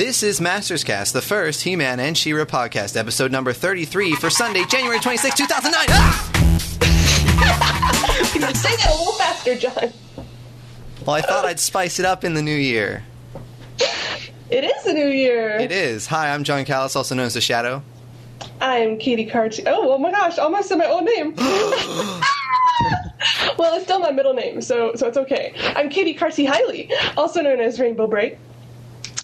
This is Masters Cast, the first He Man and She Ra podcast, episode number 33 for Sunday, January 26, 2009. Ah! Say that a little faster, Jon. Well, I thought I'd spice it up in the new year. It is a new year. It is. Hi, I'm Jon Kallis, also known as The Shadow. I'm Katy Cartee. Oh, oh my gosh! Almost said my own name. well, it's still my middle name, so so it's okay. I'm Katy Cartee Hiley, also known as Rainbow Brite.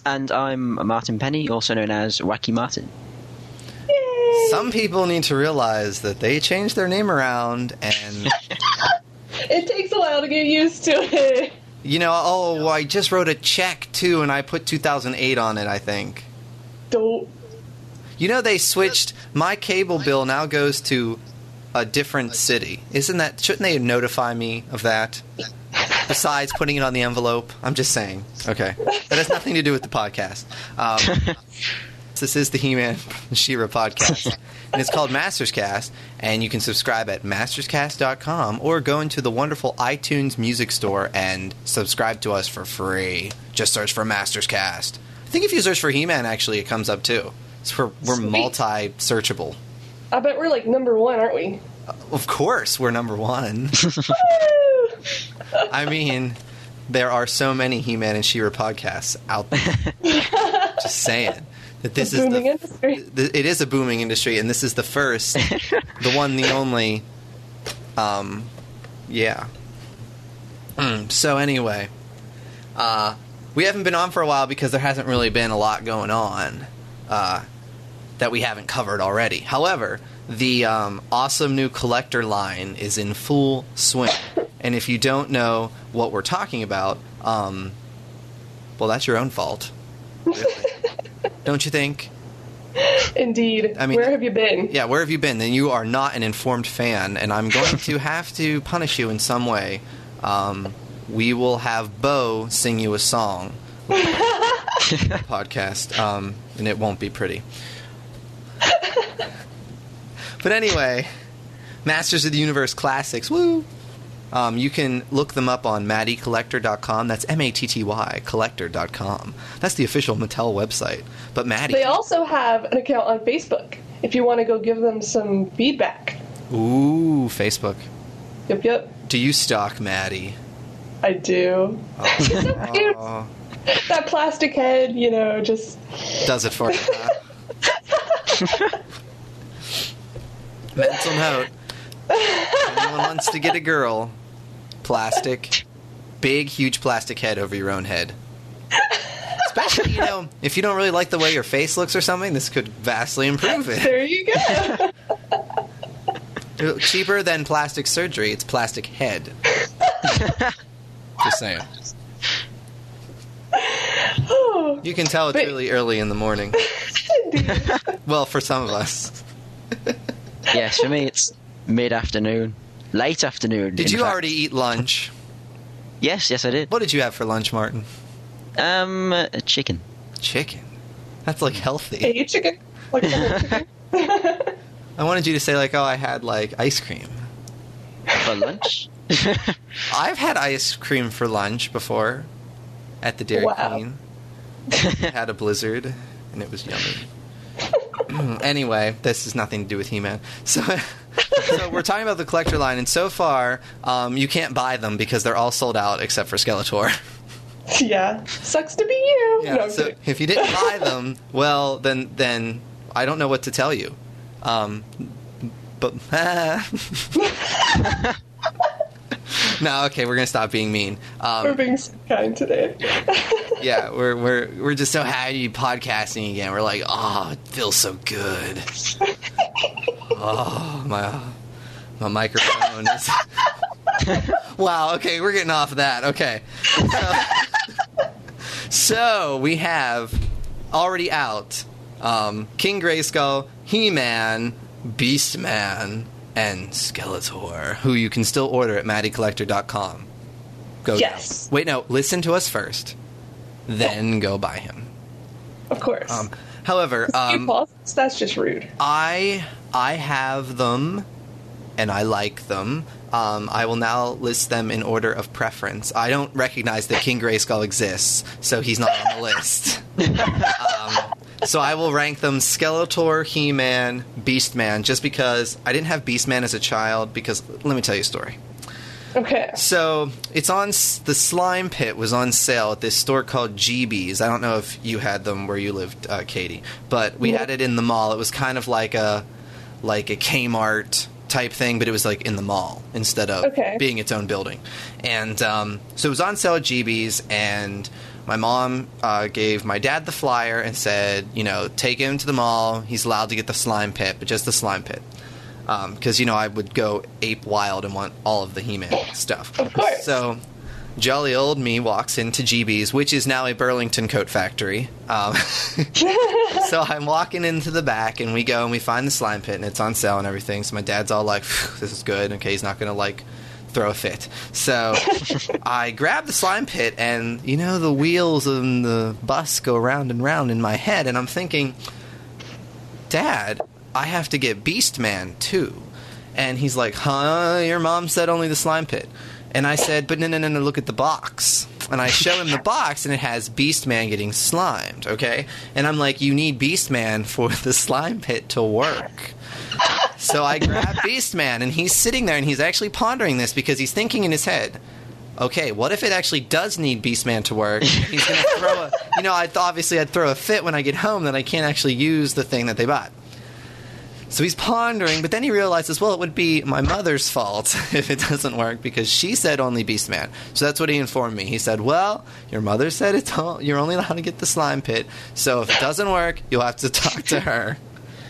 And I'm Martin Penny, also known as Wacky Martin. Yay! Some people need to realize that they changed their name around and, It takes a while to get used to it. you know, oh, I just wrote a check too and I put 2008 on it, I think. Don't. You know, they switched. My cable bill now goes to a different city. Isn't that? Shouldn't they notify me of that? Besides putting it on the envelope, I'm just saying. Okay, that has nothing to do with the podcast. Um, this is the He-Man She-Ra podcast, and it's called Masters Cast. And you can subscribe at masterscast.com or go into the wonderful iTunes Music Store and subscribe to us for free. Just search for Masters Cast. I think if you search for He-Man, actually, it comes up too. So we're, we're Sweet. multi-searchable. I bet we're like number one, aren't we? Of course, we're number one. I mean, there are so many He-Man and She-Ra podcasts out there. Just saying that this is booming the, industry. th- it is a booming industry, and this is the first, the one, the only. Um, yeah. Mm, so anyway, uh, we haven't been on for a while because there hasn't really been a lot going on uh, that we haven't covered already. However, the um, awesome new collector line is in full swing, and if you don't know what we're talking about, um, well, that's your own fault. Really. don't you think? Indeed. I mean- where have you been? Yeah, where have you been? Then you are not an informed fan, and I'm going to have to punish you in some way. Um, we will have Bo sing you a song podcast, um, and it won't be pretty. but anyway, Masters of the Universe classics, woo! Um, you can look them up on mattycollector.com. That's M A T T Y collector.com. That's the official Mattel website. But Matty, They also have an account on Facebook. If you want to go give them some feedback. ooh, Facebook. Yep, yep. Do you stalk Matty? I do. He's so cute. Oh, That plastic head, you know, just does it for you. Mental note. If anyone wants to get a girl, plastic, big, huge plastic head over your own head. Especially, you know, if you don't really like the way your face looks or something, this could vastly improve it. there you go. Cheaper than plastic surgery, it's plastic head. Just saying. You can tell it's But- really early in the morning. Well, for some of us. yes, for me it's mid afternoon, late afternoon. Did you fact. already eat lunch? Yes, yes, I did. What did you have for lunch, Martin? Um, uh, chicken. Chicken. That's like healthy. Hey, you chicken. Like chicken. I wanted you to say like, "Oh, I had like ice cream." For lunch? I've had ice cream for lunch before at the Dairy Wow. Queen. had a blizzard, and it was yummy. anyway, this has nothing to do with He-Man. So, so we're talking about the collector line, and so far, um, you can't buy them because they're all sold out except for Skeletor. yeah. Sucks to be you. Yeah, no, so if you didn't buy them, well, then then I don't know what to tell you. Um, but no, okay, we're gonna stop being mean. We're Um, being so kind today. yeah, we're we're we're just so happy podcasting again. We're like, oh, it feels so good. Oh my my microphone is. wow. Okay, we're getting off of that. Okay. So, so we have already out um, King Grayskull, He Man, Beastman, and Skeletor, who you can still order at MattyCollector.com. Go. Yes. Wait, no. Listen to us first, then go buy him. of course. Um, however, um? That's just rude. I I have them, and I like them. Um, I will now list them in order of preference. I don't recognize that King Grayskull exists, so he's not on the list. so I will rank them Skeletor, He Man, Beastman, just because I didn't have Beastman as a child. Because let me tell you a story. Okay. So it's on the Slime Pit was on sale at this store called GB's. I don't know if you had them where you lived, uh, Katy, but we Yeah. had it in the mall. It was kind of like a like a Kmart type thing, but it was like in the mall instead of Okay. being its own building. And um, so it was on sale at GB's, and my mom uh, gave my dad the flyer and said, you know, take him to the mall. He's allowed to get the slime pit, but just the slime pit. Because, you know, I would go ape wild and want all of the He Man stuff. Of course. So jolly old me walks into GB's, which is now a Burlington coat factory. Um, so I'm walking into the back, and we go and we find the slime pit, and it's on sale and everything. So my dad's all like, "This is good." Okay, he's not gonna like throw a fit. So I grab the slime pit, and you know the wheels and the bus go round and round in my head, and I'm thinking, Dad, I have to get Beast Man too. And he's like, Huh? Your mom said only the slime pit. And I said, But no, no, no, no, look at the box. And I show him the box, and it has Beast Man getting slimed, okay? And I'm like, You need Beast Man for the slime pit to work. So I grab Beast Man, and he's sitting there, and he's actually pondering this because he's thinking in his head, okay, what if it actually does need Beastman to work? He's going to throw a, you know, I obviously I'd throw a fit when I get home that I can't actually use the thing that they bought. So he's pondering, but then he realizes, well, it would be my mother's fault if it doesn't work because she said only Beastman. So that's what he informed me. He said, well, your mother said it's all, you're only allowed to get the slime pit. So if it doesn't work, you'll have to talk to her.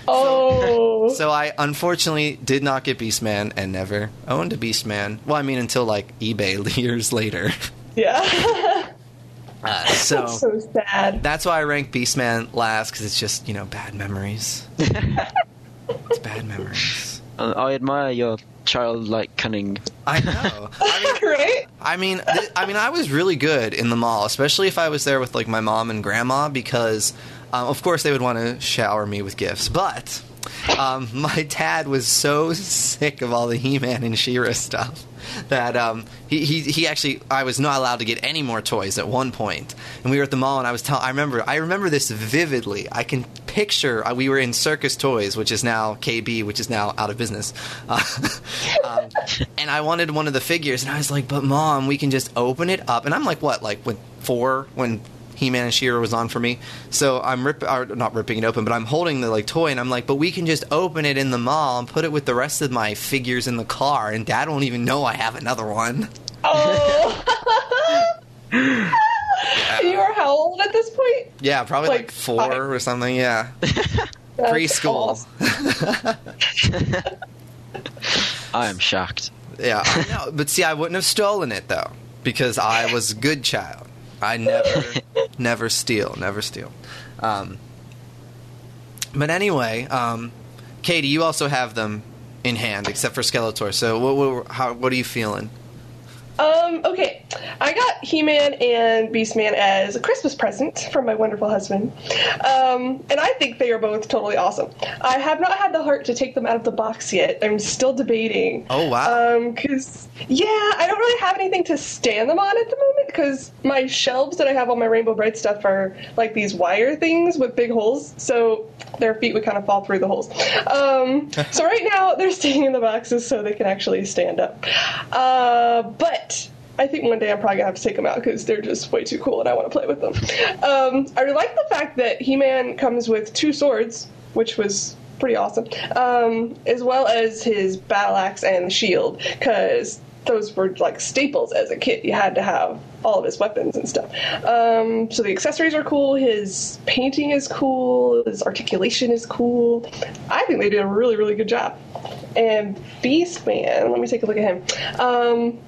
Oh. So I unfortunately did not get Beastman and never owned a Beastman. Well, I mean, until like eBay years later. yeah. Uh, so That's so sad. that's why I rank Beastman last because it's just you know bad memories. It's bad memories. Uh, I admire your childlike cunning. I know. I mean, right? I mean, th- I mean, I was really good in the mall, especially if I was there with like my mom and grandma, because um, of course they would want to shower me with gifts. But um, my dad was so sick of all the He-Man and She-Ra stuff that um, he, he he actually I was not allowed to get any more toys at one point. And we were at the mall, and I was telling I remember I remember this vividly. I can picture uh, we were in Circus Toys, which is now KB, which is now out of business. Uh, um, and I wanted one of the figures, and I was like, "But mom, we can just open it up." And I'm like, "What? Like when four when?" He-Man and She-Ra was on for me, so I'm rip, or not ripping it open, but I'm holding the like toy, and I'm like, but we can just open it in the mall and put it with the rest of my figures in the car, and Dad won't even know I have another one. Oh. you are how old at this point? Yeah, probably like, Like four five. or something. Yeah, That's preschool. awesome. I am shocked. Yeah, I know, but see, I wouldn't have stolen it though because I was a good child. I never, never steal, never steal. Um, but anyway, um, Katy, you also have them in hand, except for Skeletor. So, what, what, how, what are you feeling? Um, okay. I got He Man and Beastman as a Christmas present from my wonderful husband. Um, and I think they are both totally awesome. I have not had the heart to take them out of the box yet. I'm still debating. Oh, wow. Um, cause, yeah, I don't really have anything to stand them on at the moment because my shelves that I have all my Rainbow Brite stuff are like these wire things with big holes. So their feet would kind of fall through the holes. Um, so right now they're staying in the boxes so they can actually stand up. Uh, but I think one day I'm probably gonna have to take them out because they're just way too cool and I want to play with them. Um, I really like the fact that He-Man comes with two swords, which was pretty awesome, um, as well as his battle axe and shield, because those were like staples as a kid. You had to have all of his weapons and stuff. Um, so the accessories are cool. His painting is cool. His articulation is cool. I think they did a really, really good job. And Beast Man, let me take a look at him. Um,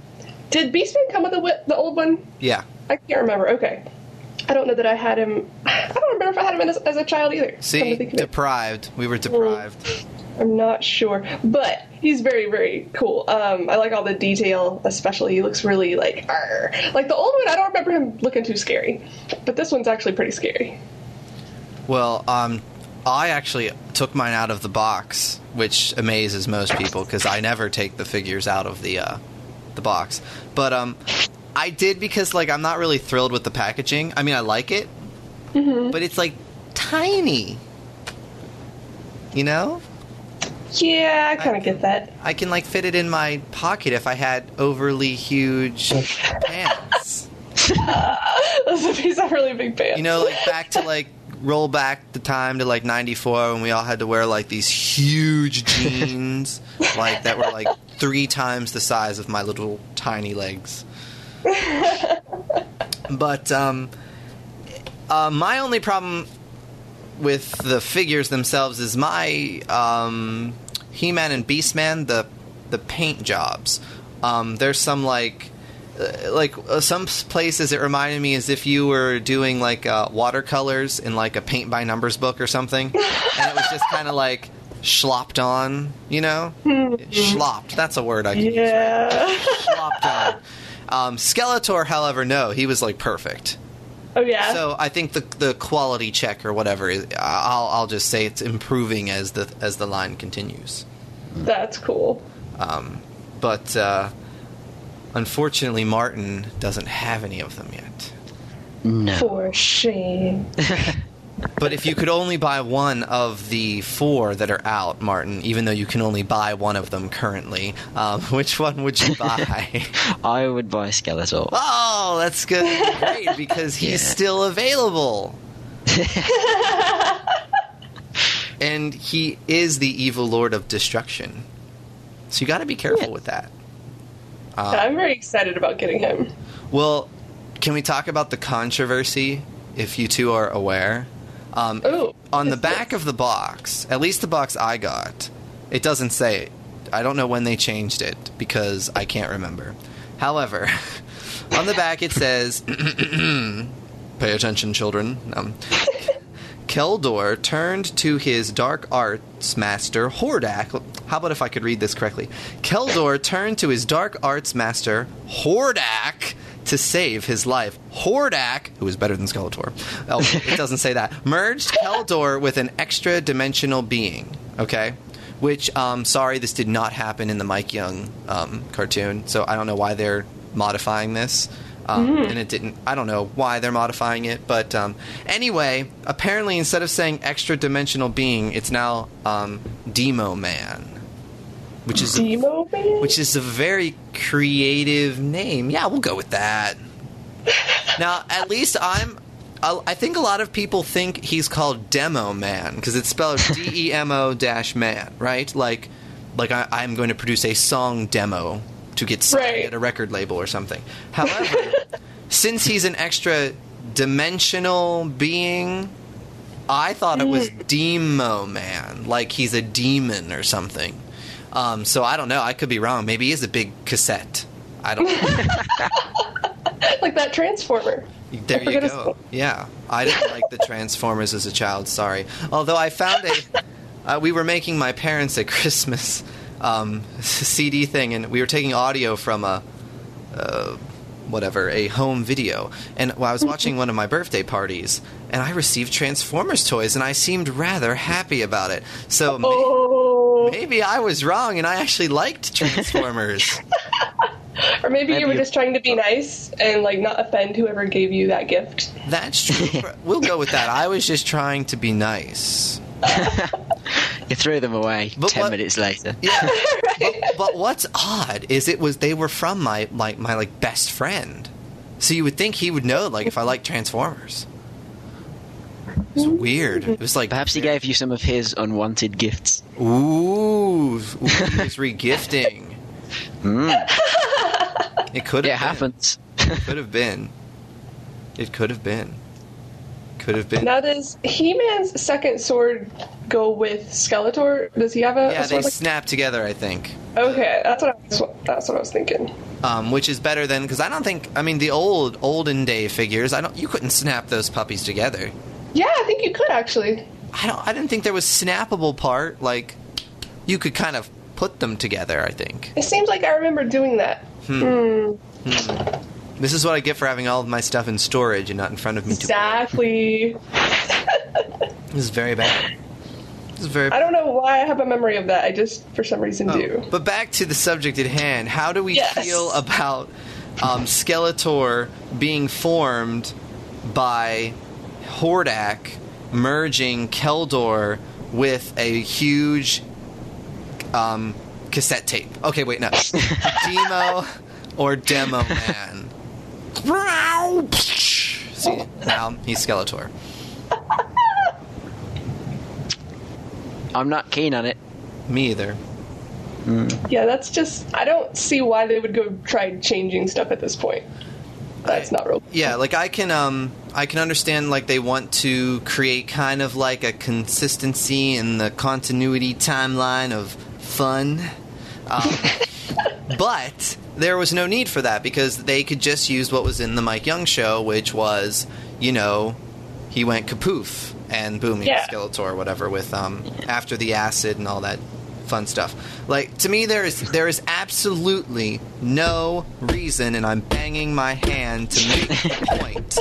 did Beastman come with the the old one? Yeah. I can't remember. Okay. I don't know that I had him. I don't remember if I had him as, as a child either. See, think of it. deprived. We were deprived. I'm not sure, but he's very, very cool. Um, I like all the detail, especially he looks really like, "Arr." like the old one. I don't remember him looking too scary, but this one's actually pretty scary. Well, um, I actually took mine out of the box, which amazes most people because I never take the figures out of the uh, the box. But um, I did because like I'm not really thrilled with the packaging. I mean, I like it, but it's like tiny. You know? Yeah, I kind of get that. I can like fit it in my pocket if I had overly huge pants. Those would be some really big pants. You know, like back to like roll back the time to like 94 when we all had to wear like these huge jeans like that were like three times the size of my little tiny legs. But um uh, my only problem with the figures themselves is my um he-man and beastman the the paint jobs. Um there's some like uh, like uh, some places it reminded me as if you were doing like uh, watercolors in like a paint by numbers book or something. And it was just kind of like schlopped on you know schlopped that's a word i can use yeah. schlopped on um, skeletor however no he was like perfect oh yeah. so i think the the quality check or whatever, I'll i'll just say it's improving as the as the line continues That's cool. um, but uh, unfortunately, Martin doesn't have any of them yet. No. For shame. But if you could only buy one of the four that are out, Martin, even though you can only buy one of them currently, um, which one would you buy? I would buy Skeletor. oh, that's good, great, because he's Yeah. still available. and he is the evil lord of destruction. So you got to be careful Yeah. with that. Um, I'm very excited about getting him. Well, can we talk about the controversy, if you two are aware? Um, Ooh, on the back of the box, at least the box I got, it doesn't say it. I don't know when they changed it because I can't remember. However, on the back it says, "Pay attention, children." Um, Keldor turned to his dark arts master Hordak. How about if I could read this correctly? Keldor turned to his dark arts master Hordak to save his life. Hordak, who is better than Skeletor, oh, it doesn't say that, merged Keldor with an extra dimensional being. Okay? Which, um, sorry, this did not happen in the Mike Young um, cartoon, so I don't know why they're modifying this. Um, And it didn't. I don't know why they're modifying it, but um, anyway, apparently instead of saying extra dimensional being, it's now um, Demo Man, which is a, which is a very creative name. Yeah, we'll go with that. now, at least I'm. I I think a lot of people think he's called Demo Man because it's spelled D E M O dash Man, right? Like, like I, I'm going to produce a song demo to get signed Right. at a record label or something. However, since he's an extra dimensional being, I thought it was mm. Demo Man, like he's a demon or something. Um, so I don't know. I could be wrong. Maybe he is a big cassette. I don't know. like that Transformer. There you go. Yeah, I didn't like the Transformers as a child. Sorry. Although I found a, uh, we were making my parents a Christmas um, CD thing, and we were taking audio from a, uh, whatever, a home video. And well, I was watching one of my birthday parties, and I received Transformers toys, and I seemed rather happy about it. So may- Oh. maybe I was wrong, and I actually liked Transformers. Or maybe, Maybe you were you- just trying to be nice and like not offend whoever gave you that gift. That's true. we'll go with that. I was just trying to be nice. You threw them away But ten what- minutes later. Yeah. but, but what's odd is it was they were from my like my like best friend. So you would think he would know like if I like Transformers. It's weird. It was like Perhaps he gave you some of his unwanted gifts. Ooh, ooh he regifting. Mm. It could It have been. happens. Could have been. It could have been. Could have been. Now, does He-Man's second sword go with Skeletor? Does he have a, yeah, a they sword? like- snap together. I think. okay, that's what I was, that's what I was thinking. um, which is better than because I don't think I mean the old olden day figures. I don't you couldn't snap those puppies together. Yeah, I think you could actually. I don't. I didn't think there was snappable part like you could kind of put them together. I think It seems like I remember doing that. Hmm. this is what I get for having all of my stuff in storage and not in front of me. To Exactly. This is very bad. This is very. I don't know why I have a memory of that. I just, for some reason, Oh, do. But back to the subject at hand. How do we Yes. feel about um, Skeletor being formed by Hordak merging Keldor with a huge um, cassette tape. Okay, wait, no. Demo or Demo Man. See, now he's Skeletor. I'm not keen on it. Me either. Yeah, that's just. I don't see why they would go try changing stuff at this point. That's not real. Yeah, like I can um I can understand like they want to create kind of like a consistency in the continuity timeline of fun. Um, but there was no need for that because they could just use what was in the Mike Young show, which was, you know, he went kapoof and boom, he Yeah. Skeletor or whatever with um after the acid and all that fun stuff. Like to me, there is there is absolutely no reason, and I'm banging my hand to make the point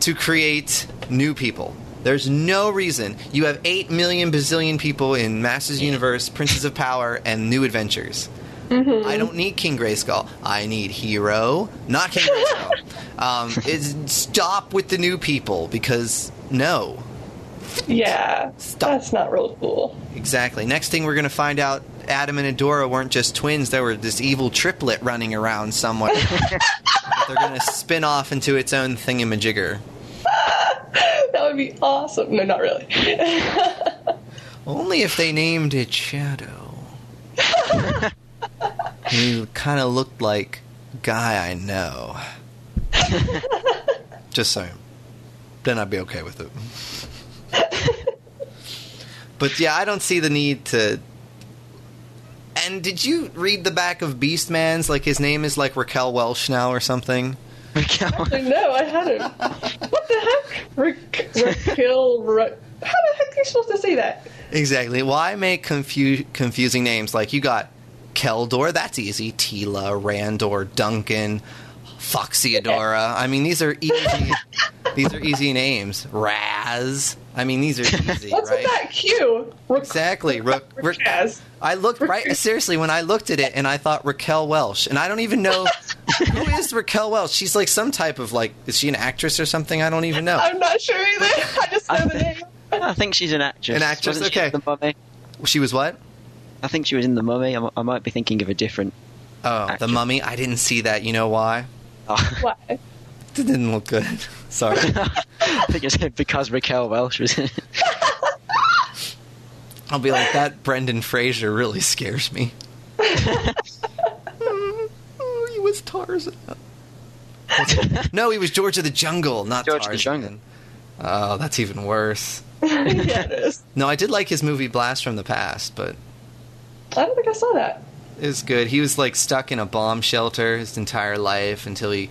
to create new people. There's no reason. You have eight million bazillion people in Masters Universe, Princess of Power, and New Adventures. I don't need King Grayskull. I need He-Ro, not King Grayskull. um, stop with the new people because no, Yeah, Stop. that's not real cool. Exactly. Next thing we're going to find out Adam and Adora weren't just twins, they were this evil triplet running around somewhere. they're going to spin off into its own thingamajigger. That would be awesome. No, not really. Only if they named it Shadow. he kind of looked like guy I know. Just saying. Then I'd be okay with it. but yeah, I don't see the need to. And did you read the back of Beastman's? Like his name is like Raquel Welch now or something? Raquel. no, I hadn't. What the heck? Rick, Raquel, Ra- How the heck are you supposed to say that? Exactly. Why make confu- confusing names? Like you got Keldor, that's easy. Teela, Randor, Duncan, Foxyadora. I mean, these are easy. these are easy names. Raz. I mean, these are easy, What's right? with that Q? Ra- Exactly. Ra- Ra- Jazz. I looked right seriously when I looked at it, and I thought Raquel Welch, and I don't even know who is Raquel Welch. She's like some type of like, is she an actress or something? I don't even know. I'm not sure either. I just know the name. I think she's an actress. An actress, Wasn't okay. in The mummy. She was what? I think she was in the mummy. I might be thinking of a different. Oh, the Mummy. I didn't see that. You know why? Oh. Why? It didn't look good. Sorry. I think it's because Raquel Welch was in it. I'll be like that. Brendan Fraser really scares me. oh, he was Tarzan. no, he was George of the Jungle, not Tarzan. George of the Jungle. Oh, that's even worse. yeah, it is. No, I did like his movie Blast from the Past, but I don't think I saw that. it was good. He was like stuck in a bomb shelter his entire life until he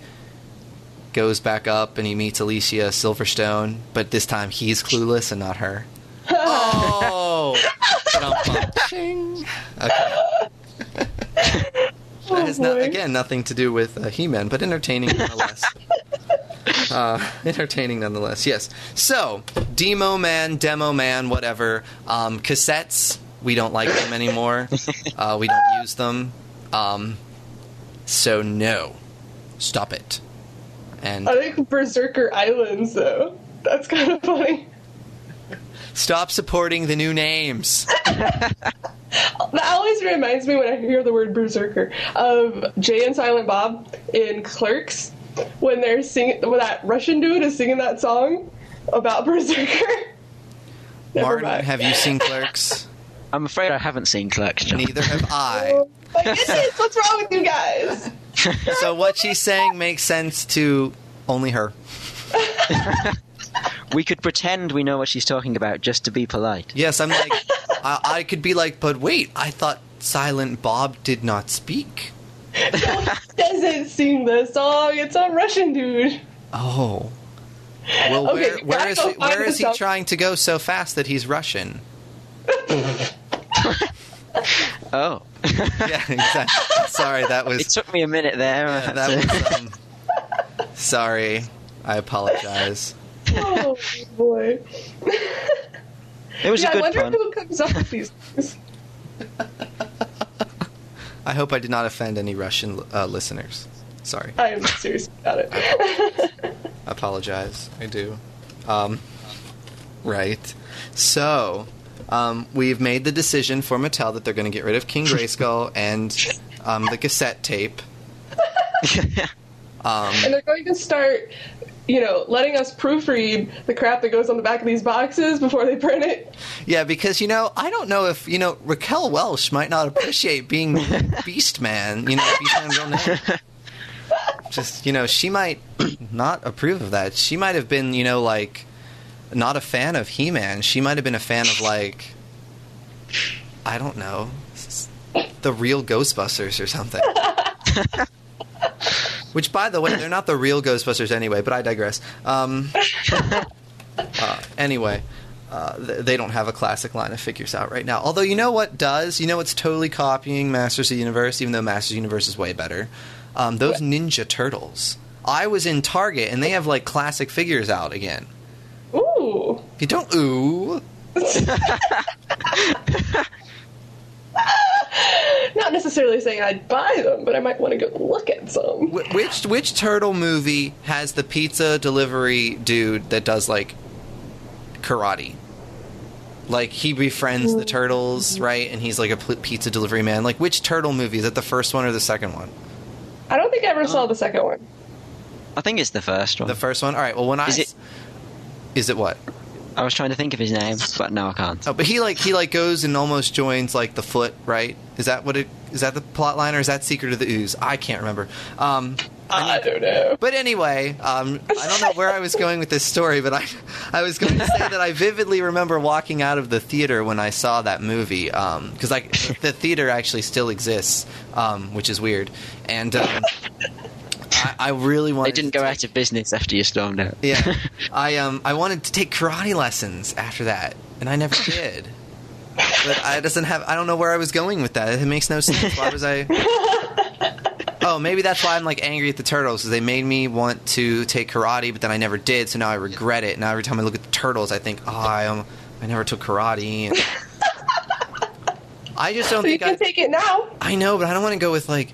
goes back up and he meets Alicia Silverstone, but this time he's clueless and not her. oh! Ba-dum-bum. Okay. Oh, That has not, again nothing to do with uh, He-Man, but entertaining nonetheless. uh, entertaining nonetheless. Yes. So, Demo Man, Demo Man, whatever. Um, cassettes. We don't like them anymore. Uh, we don't use them. Um, so no, stop it. And I think Berserker Islands, though. That's kind of funny. stop supporting the new names. That always reminds me when I hear the word Berserker of Jay and Silent Bob in Clerks when they're singing, when that Russian dude is singing that song about Berserker. Never Martin, mind. have you seen Clerks? I'm afraid I haven't seen Clerks. Jon. Neither have I. Like, this is what's wrong with you guys. So what she's saying makes sense to only her. We could pretend we know what she's talking about just to be polite. Yes, I'm like, I, I could be like, but wait, I thought Silent Bob did not speak. Doesn't sing the song. It's a Russian dude. Oh. Well, Okay, where, where guys, he, where find is he this out. trying to go so fast that he's Russian? Oh, Yeah, exactly. Sorry, that was it took me a minute there. Yeah, that was. Um, sorry, I apologize. Oh boy. it was yeah, a I good wonder pun. who comes up with these things. I hope I did not offend any Russian uh, listeners. Sorry, I am serious about it. I apologize. I do. Um, Right. So, um, we've made the decision for Mattel that they're going to get rid of King Grayskull and um, the cassette tape. Um, And they're going to start, you know, letting us proofread the crap that goes on the back of these boxes before they print it. yeah, because you know, I don't know if you know Raquel Welch might not appreciate being Beast Man. You know, Beast Man's real name. Just you know, she might not approve of that. She might have been, you know, like not a fan of He Man. She might have been a fan of like I don't know, the real Ghostbusters or something. Which, by the way, they're not the real Ghostbusters anyway. But I digress. Um, uh, anyway, uh, th- they don't have a classic line of figures out right now. Although, you know what does? You know what's totally copying Masters of the Universe, even though Masters of the Universe is way better. Um, those Ninja Turtles. I was in Target and they have like classic figures out again. Ooh. You don't ooh. Not necessarily saying I'd buy them, but I might want to go look at some. Wh- Which which turtle movie has the pizza delivery dude that does like karate? Like he befriends the mm. turtles, right? And he's like a pizza delivery man. Like which turtle movie is that? The first one or the second one? I don't think I ever saw uh. the second one. I think it's the first one. The first one. All right. Well, when I Is it- is it what? I was trying to think of his name, but no, I can't. Oh, but he like he like goes and almost joins like the foot, right? Is that what it? Is that the plot line, or is that Secret of the Ooze? I can't remember. Um, I don't know. But anyway, um, I don't know where I was going with this story, but I, I was going to say that I vividly remember walking out of the theater when I saw that movie, because like the theater actually still exists, um, which is weird, and um, I, I really wanted. They wanted. didn't to go take- out of business after you stormed out. Yeah, I um, I wanted to take karate lessons after that, and I never did. But I doesn't have. I don't know where I was going with that. It makes no sense. Why was I? Oh, maybe that's why I'm like angry at the turtles because they made me want to take karate, but then I never did. So now I regret it. Now every time I look at the turtles, I think, oh, I um, I never took karate. And I just don't So you think I. can take it now. I know, but I don't want to go with like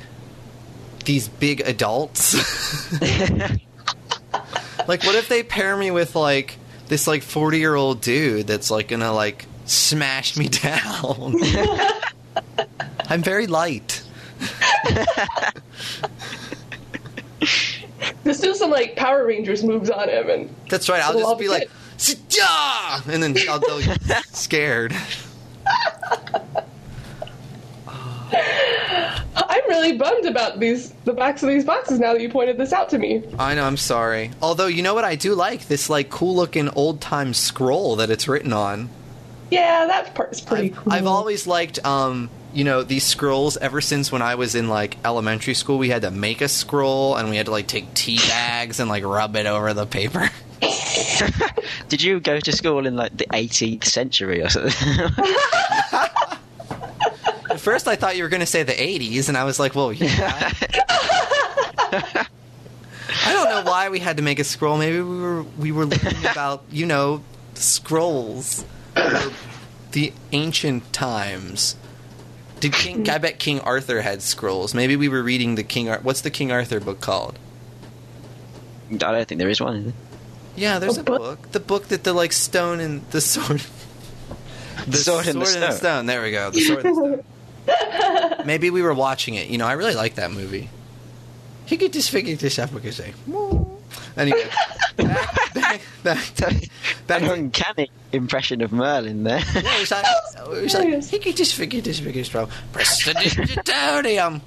these big adults. like, what if they pair me with like this like forty year old dude that's like gonna like smash me down? I'm very light. Just do some like Power Rangers moves on him, and That's right. I'll just be be like, and then I'll go scared. I'm really bummed about these the backs of these boxes now that you pointed this out to me. I know. I'm sorry. Although you know what I do like this like cool looking old time scroll that it's written on. Yeah, that part is pretty I've, cool. I've always liked um you know these scrolls ever since when I was in like elementary school we had to make a scroll and we had to like take tea bags and like rub it over the paper. Did you go to school in like the 18th century or something? At first I thought you were going to say the 80s and I was like, "Well, yeah." I don't know why we had to make a scroll. Maybe we were we were learning about, you know, scrolls or the ancient times. Did King I bet King Arthur had scrolls. Maybe we were reading the King Ar- What's the King Arthur book called? I don't think there is one. Is there? Yeah, there's a A book? book. The book that the like stone and the sword. The Sword and the Stone. There we go. The sword and the stone. Maybe we were watching it. You know, I really like that movie. He could just figure this out because say. Anyway, back, back, back, to- back An uncanny impression of Merlin there. Yeah, it was like, it was like, he could just figure this figure strong. Prestidigitarium.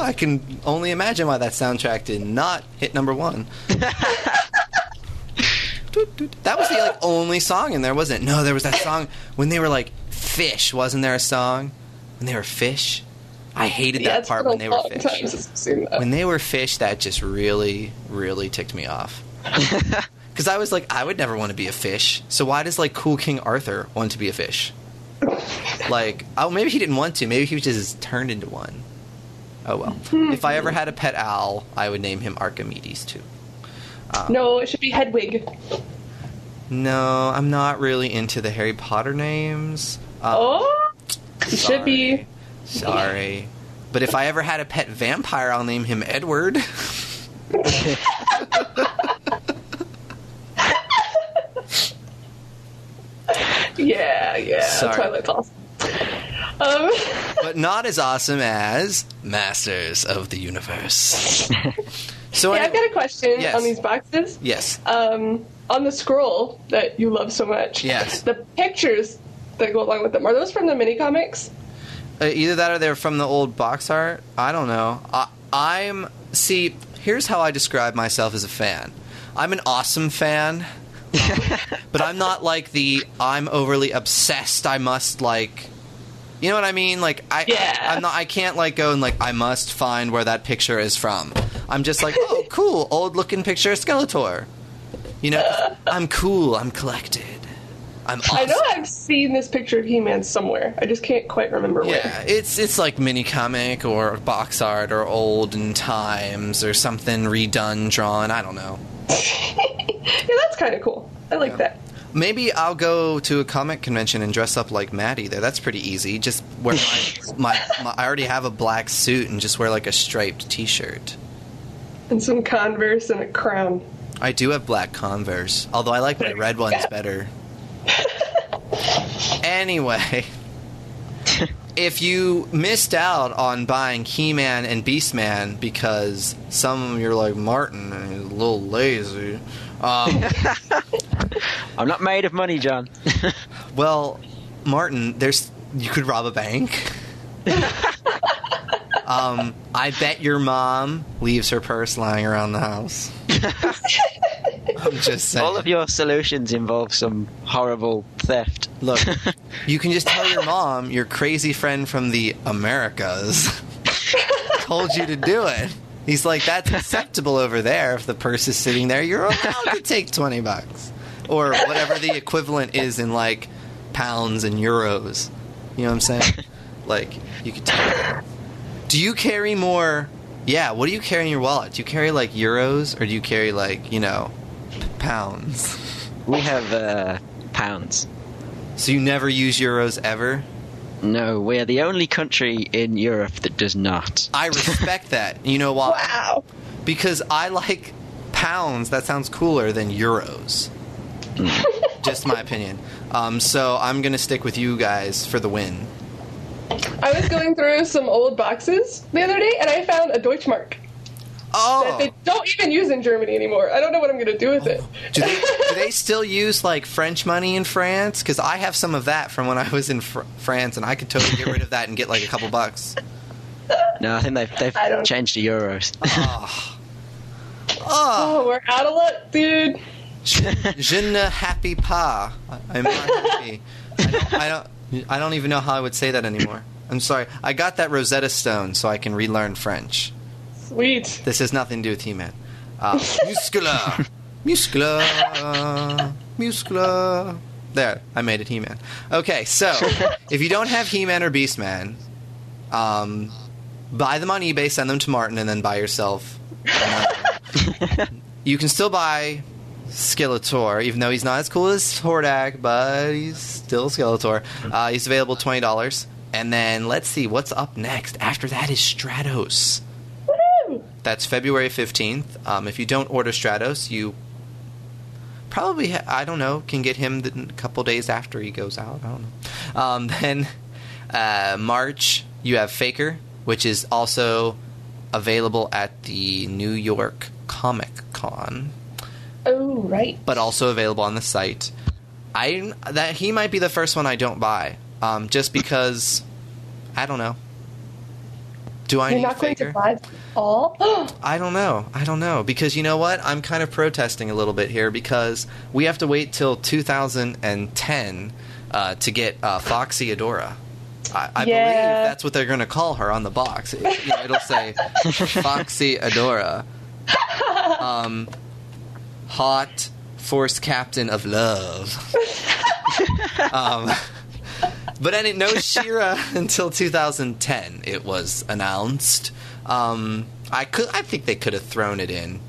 I can only imagine why that soundtrack did not hit number one. That was the like only song in there, wasn't it? No, there was that song when they were like fish. Wasn't there a song when they were fish? I hated yeah, that it's part when they were fish. time since I've seen that. When they were fish, that just really, really ticked me off. Because I was like, I would never want to be a fish. So why does like cool King Arthur want to be a fish? like, oh, maybe he didn't want to. Maybe he was just turned into one. Oh well. Hmm. if I ever had a pet owl, I would name him Archimedes too. No, um, it should be Hedwig. No, I'm not really into the Harry Potter names. Uh, oh, it sorry. should be. Sorry. But if I ever had a pet vampire, I'll name him Edward. yeah, yeah. Sorry. Twilight Falls. Um. but not as awesome as Masters of the Universe. So yeah, I've got a question Yes. on these boxes. yes, Um, on the scroll that you love so much. Yes. The pictures that go along with them are those from the mini comics? uh, either that or they're from the old box art. I don't know. I, I'm see. Here's how I describe myself as a fan. I'm an awesome fan, but I'm not like the I'm overly obsessed. I must like. You know what I mean? Like I, Yeah. I, am not. I can't like go and like I must find where that picture is from. I'm just like, oh, cool, old looking picture of Skeletor. You know, I'm cool. I'm collected. I'm awesome. I know I've seen this picture of He-Man somewhere. I just can't quite remember where Yeah, it's it's like mini comic or box art or olden times or something redone, drawn. I don't know. yeah, that's kind of cool. I like Yeah. that. Maybe I'll go to a comic convention and dress up like Matty there. That's pretty easy. Just wear my, my, my I already have a black suit and just wear like a striped T-shirt. And some Converse and a crown. I do have black Converse, although I like my red ones Yeah. better. anyway, if you missed out on buying He-Man and Beastman because some of you're like Martin and he's a little lazy, um, I'm not made of money, Jon. well, Martin, there's you could rob a bank. Um, I bet your mom leaves her purse lying around the house. I'm just saying. All of your solutions involve some horrible theft. Look, you can just tell your mom your crazy friend from the Americas told you to do it. He's like, that's acceptable over there. If the purse is sitting there, you're allowed to take 20 bucks. Or whatever the equivalent is in like pounds and euros. You know what I'm saying? Like, you could tell. Do you carry more? Yeah, what do you carry in your wallet? Do you carry like euros or do you carry like, you know, pounds? We have uh, pounds. So you never use euros ever? No, we're the only country in Europe that does not. I respect that. You know why? Wow. Because I like pounds. That sounds cooler than euros. Just my opinion. Um, so I'm gonna stick with you guys for the win. I was going through some old boxes the other day and I found a Deutschmark oh. that Oh, they don't even use in Germany anymore. I don't know what I'm going to do with it. do they, do they still use like French money in France? Because I have some of that from when I was in fr- France, and I could totally get rid of that and get like a couple bucks. No, I think they've, they've I changed to euros. Oh, oh Oh, we're out of luck, dude. je ne happy pas. I'm not happy. I don't, I don't. I don't even know how I would say that anymore. I'm sorry. I got that Rosetta Stone so I can relearn French. Sweet. This has nothing to do with He-Man. Uh, muscular, muscular, muscular. There, I made it He-Man. Okay, so if you don't have He-Man or Beastman, um, buy them on eBay, send them to Martin, and then buy yourself. another. you can still buy Skeletor, even though he's not as cool as Hordak, but he's still Skeletor. Uh, he's available twenty dollars. And then let's see what's up next. After that is Stratos. Woo! That's February 15th. Um, if you don't order Stratos, you probably, ha- I don't know, can get him the, a couple days after he goes out. I don't know. Um, then uh, March, you have Faker, which is also available at the New York Comic Con, Oh, right. but also available on the site. I that he might be the first one I don't buy, um, just because I don't know. Do I You're need not going to buy all? I don't know. I don't know because you know what? I'm kind of protesting a little bit here because we have to wait till 2010 uh, to get uh, Foxy Adora. I, I Yeah. believe that's what they're going to call her on the box. It, you know, it'll say Foxy Adora, um, hot force captain of love. um, but any no She-Ra until 2010. It was announced. Um, I could. I think they could have thrown it in.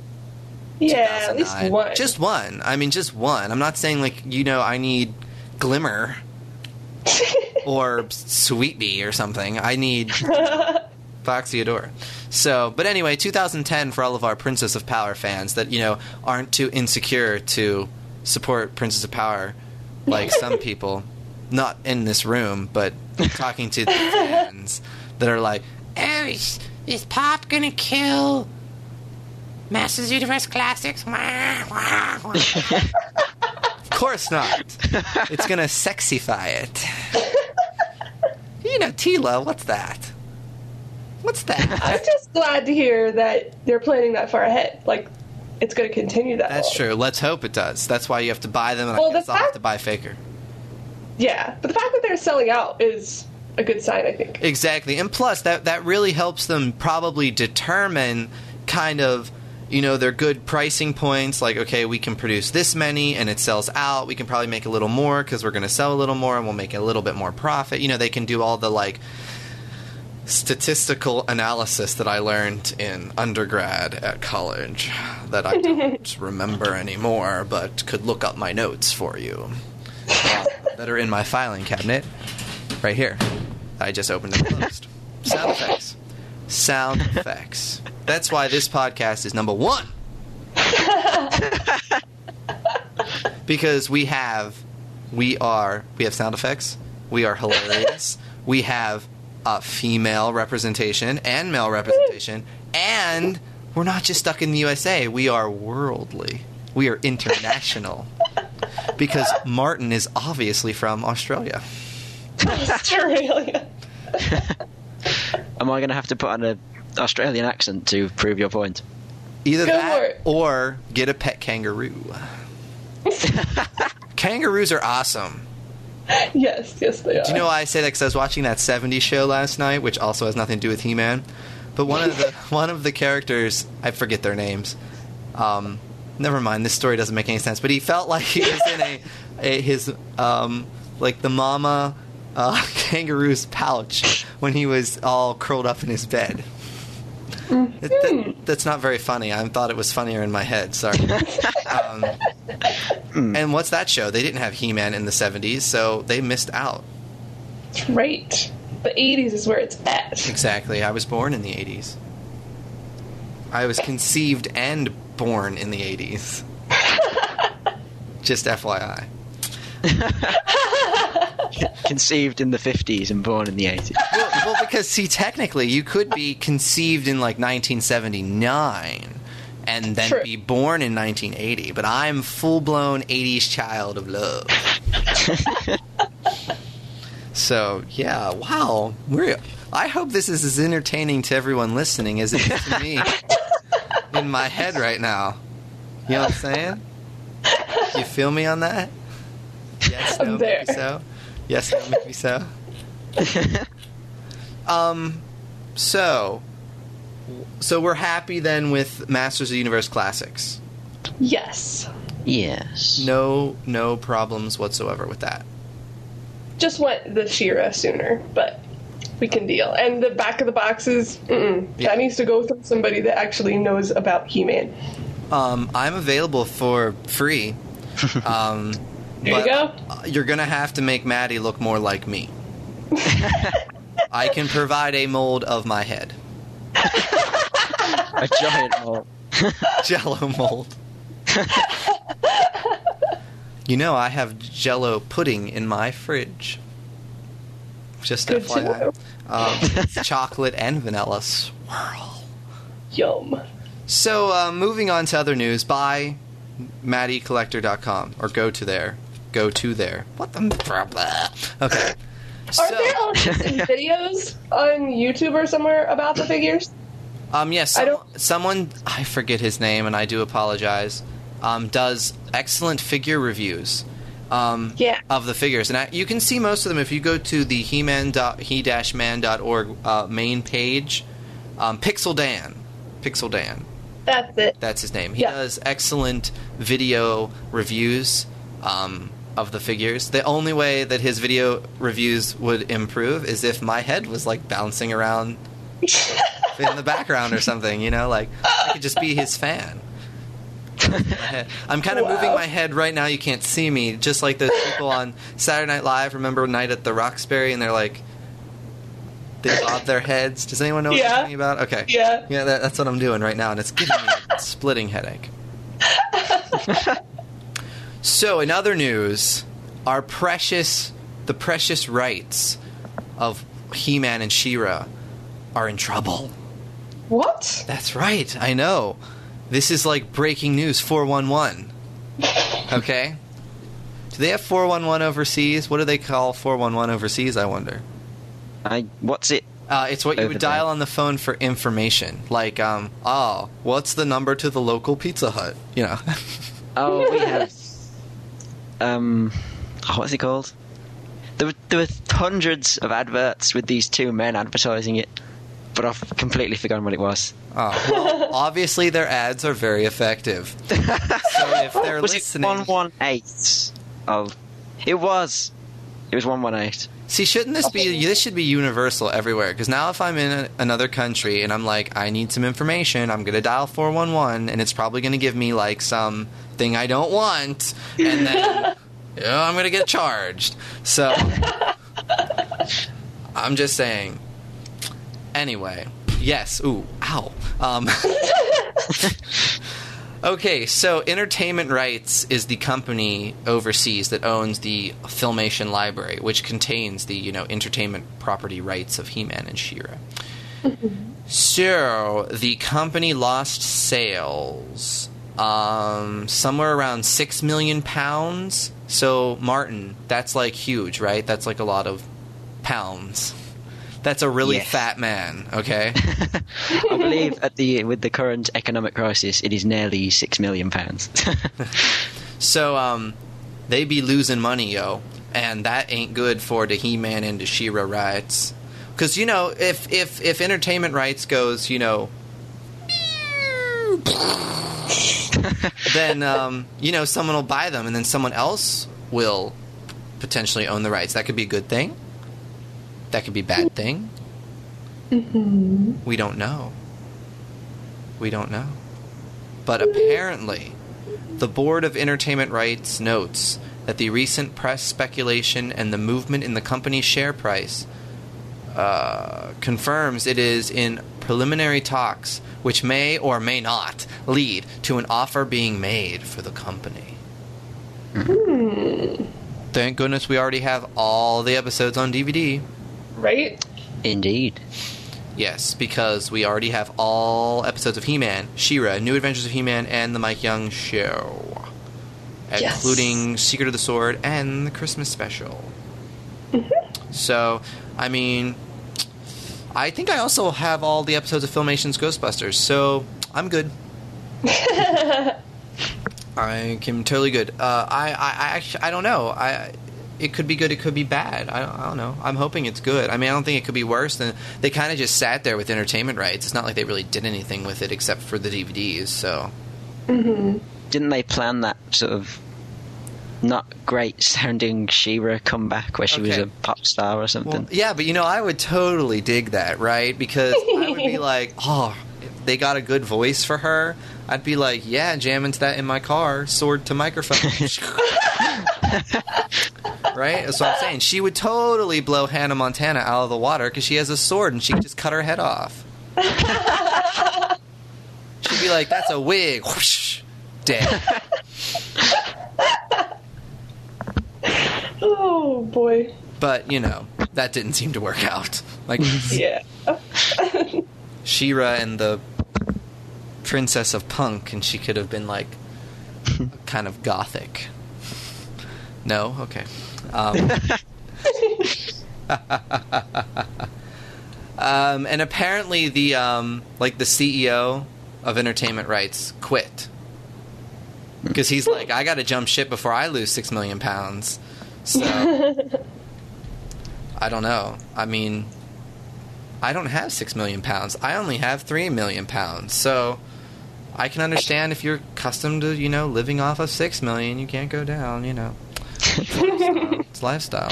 yeah, at least one. Just one. I mean, just one. I'm not saying like you know I need Glimmer or Sweet Bee or something. I need Foxy Adora. So, but anyway, 2010 for all of our Princess of Power fans that you know aren't too insecure to support Princess of Power like some people. not in this room, but talking to the fans that are like, Oh, is, is Pop gonna kill Masters Universe Classics? Wah, wah, wah. of course not. it's gonna sexify it. you know, Teela, what's that? What's that? I'm just glad to hear that they're planning that far ahead. Like, it's going to continue that. That's long. true. Let's hope it does. That's why you have to buy them, and Well, I guess the I'll have fact- to buy Faker. Yeah, but the fact that they're selling out is a good sign, I think. Exactly. And plus that that really helps them probably determine kind of you know their good pricing points like okay we can produce this many and it sells out we can probably make a little more because we're going to sell a little more and we'll make a little bit more profit you know they can do all the like statistical analysis that i learned in undergrad at college that i don't remember anymore but could look up my notes for you uh, that are in my filing cabinet right here I just opened and closed. Sound effects. Sound effects. That's why this podcast is number one. because we have, we are, we have sound effects. We are hilarious. we have uh, female representation and male representation, and we're not just stuck in the USA. We are worldly. We are international. because Martin is obviously from Australia. Australia. Am I going to have to put on an Australian accent to prove your point? Either Go that or get a pet kangaroo. Kangaroos are awesome. yes, yes, they are. Do you know why I say that? Because I was watching that '70s show last night, which also has nothing to do with He-Man. But one of the one of the characters, I forget their names. Um, never mind. This story doesn't make any sense. But he felt like he was in a, a his um, like the mama uh, kangaroo's pouch when he was all curled up in his bed. It- that- that's not very funny. I thought it was funnier in my head. Sorry. um, and what's that show? They didn't have He-Man in the '70s, so they missed out. Right. The 80s is where it's at. Exactly. I was born in the 80s. I was conceived and born in the 80s. Just FYI. Conceived in the 50s and born in the 80s. Well, well, because see, technically, you could be conceived in like 1979 and then True. be born in 1980, but I'm full blown 80s child of love. so yeah, wow. We're. I hope this is as entertaining to everyone listening as it is to me in my head right now. You know what I'm saying? You feel me on that? Yes, no, maybe so. Yes, no, maybe so. Um, so, so we're happy then with Masters of the Universe Classics. Yes. yes. No, no problems whatsoever with that. Just want the She-Ra sooner, but we can deal. And the back of the boxes, mm-mm. Yeah. that needs to go through somebody that actually knows about He-Man. Um, I'm available for free. Um, There you but, go. You're gonna have to make Matty look more like me. I can provide a mold of my head, A giant mold. Jello mold. you know, I have Jello pudding in my fridge. Just Good to FYI. know. Um, chocolate and vanilla swirl. Yum. So, uh, moving on to other news, buy MattyCollector.com or go to there. Go to there. What the? Okay. Are So, there also videos on YouTube or somewhere about the figures? um, yes, I some- don't- someone I forget his name, and I do apologize. Um, does excellent figure reviews. Um, Yeah. of the figures, and I, you can see most of them if you go to the he-man dot he-man.org uh, main page. Um, Pixel Dan, Pixel Dan. That's it. That's his name. He Yeah. does excellent video reviews um, of the figures. The only way that his video reviews would improve is if my head was like bouncing around in the background or something. You know, like I could just be his fan. I'm kind of Wow. moving my head right now. You can't see me, just like those people on Saturday Night Live. Remember Night at the Roxbury, and they're like, they bob their heads. Does anyone know what Yeah. I'm talking about? Okay. Yeah. Yeah, that, that's what I'm doing right now, and it's giving me a splitting headache. so, in other news, our precious the precious rights of He-Man and She-Ra are in trouble. What? That's right. I know. This is like breaking news 411. Okay? Do they have 411 overseas? What do they call 411 overseas, I wonder? I what's it? Uh, it's what you would dial on the phone for information. Like, um, oh, what's the number to the local Pizza Hut? You know. Oh, we have. Um, oh, what's it called? There were, there were hundreds of adverts with these two men advertising it, but I've completely forgotten what it was. Oh, well, obviously their ads are very effective. So if they're was listening, it one one eight? Oh, it was. It was one one eight. See, shouldn't this be? This should be universal everywhere. Because now, if I'm in a, another country and I'm like, I need some information, I'm gonna dial four one one, and it's probably gonna give me like some thing I don't want, and then you know, I'm gonna get charged. So I'm just saying. Anyway, yes. Ooh, ow. Um, okay, so Entertainment Rights is the company overseas that owns the Filmation Library, which contains the you know entertainment property rights of He-Man and She-Ra. so the company lost sales um, somewhere around six million pounds. So Martin, that's like huge, right? That's like a lot of pounds. That's a really Yes. fat man, okay? I believe at the with the current economic crisis, it is nearly six million pounds. So um, they be losing money, yo, and that ain't good for the He-Man and the She-Ra rights. Because you know, if if if entertainment rights goes, you know, then um, you know someone will buy them, and then someone else will potentially own the rights. That could be a good thing. That could be a bad thing. We don't know. We don't know. But apparently, the Board of Entertainment Rights notes that the recent press speculation and the movement in the company's share price uh, confirms it is in preliminary talks, which may or may not lead to an offer being made for the company. Thank goodness we already have all the episodes on DVD. Right? Indeed. Yes, because we already have all episodes of He-Man, She-Ra, New Adventures of He-Man, and the Mike Young Show, Yes. including Secret of the Sword and the Christmas special. So, I mean, I think I also have all the episodes of Filmation's Ghostbusters, so I'm good. I am totally good. Uh, I, I, I actually, I don't know. I, it could be good. It could be bad. I don't, I don't know. I'm hoping it's good. I mean, I don't think it could be worse than they kind of just sat there with entertainment rights. It's not like they really did anything with it except for the DVDs. So mm-hmm. Didn't they plan that sort of not great sounding She-Ra comeback where she was a pop star or something? Well, yeah, but you know, I would totally dig that, right? Because I would be like, oh, if they got a good voice for her. I'd be like, yeah, jam into that in my car, sword to microphone. right? That's what I'm saying. She would totally blow Hannah Montana out of the water because she has a sword and she could just cut her head off. She'd be like, that's a wig. Whoosh, dead. Oh boy. But, you know, that didn't seem to work out. Like, Yeah. She-Ra and the Princess of Punk, and she could have been like kind of gothic. No, okay. Um, um, and apparently, the um, like the CEO of Entertainment Rights quit because he's like, I got to jump ship before I lose six million pounds. So I don't know. I mean, I don't have six million pounds. I only have three million pounds. So I can understand if you're accustomed to, you know, living off of six million, you can't go down, you know. It's lifestyle.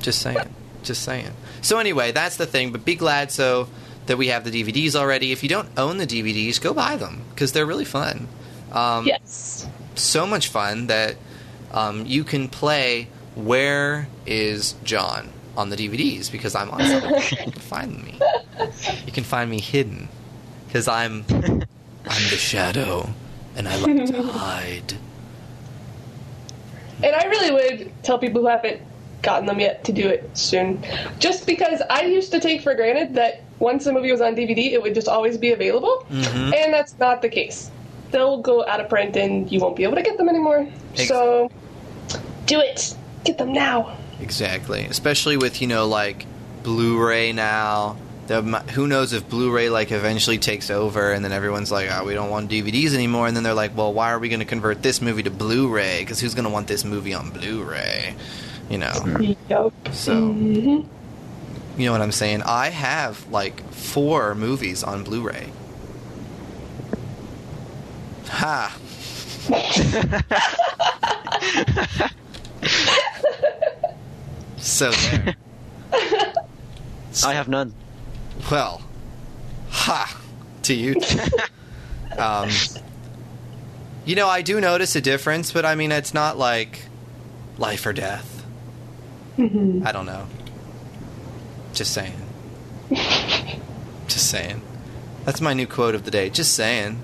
Just saying. Just saying. So anyway, that's the thing. But be glad so that we have the DVDs already. If you don't own the DVDs, go buy them because they're really fun. Um, yes. so much fun that um, you can play Where is Jon on the DVDs because I'm on some. you can find me. You can find me hidden because I'm I'm the shadow and I like to hide. And I really would tell people who haven't gotten them yet to do it soon. Just because I used to take for granted that once a movie was on DVD, it would just always be available, mm-hmm. and that's not the case. They'll go out of print, and you won't be able to get them anymore. Ex- So, do it. Get them now. Exactly. Especially with, you know, like Blu-ray now. The, who knows if Blu-ray like eventually takes over and then everyone's like, "Oh, we don't want DVDs anymore." And then they're like, "Well, why are we going to convert this movie to Blu-ray? Cuz who's going to want this movie on Blu-ray?" You know. Yup. So, you know what I'm saying? I have like 4 movies on Blu-ray. Ha. so there. I have none. Well, ha to you. um, you know, I do notice a difference, but I mean, it's not like life or death. I don't know. Just saying. Just saying. That's my new quote of the day. Just saying.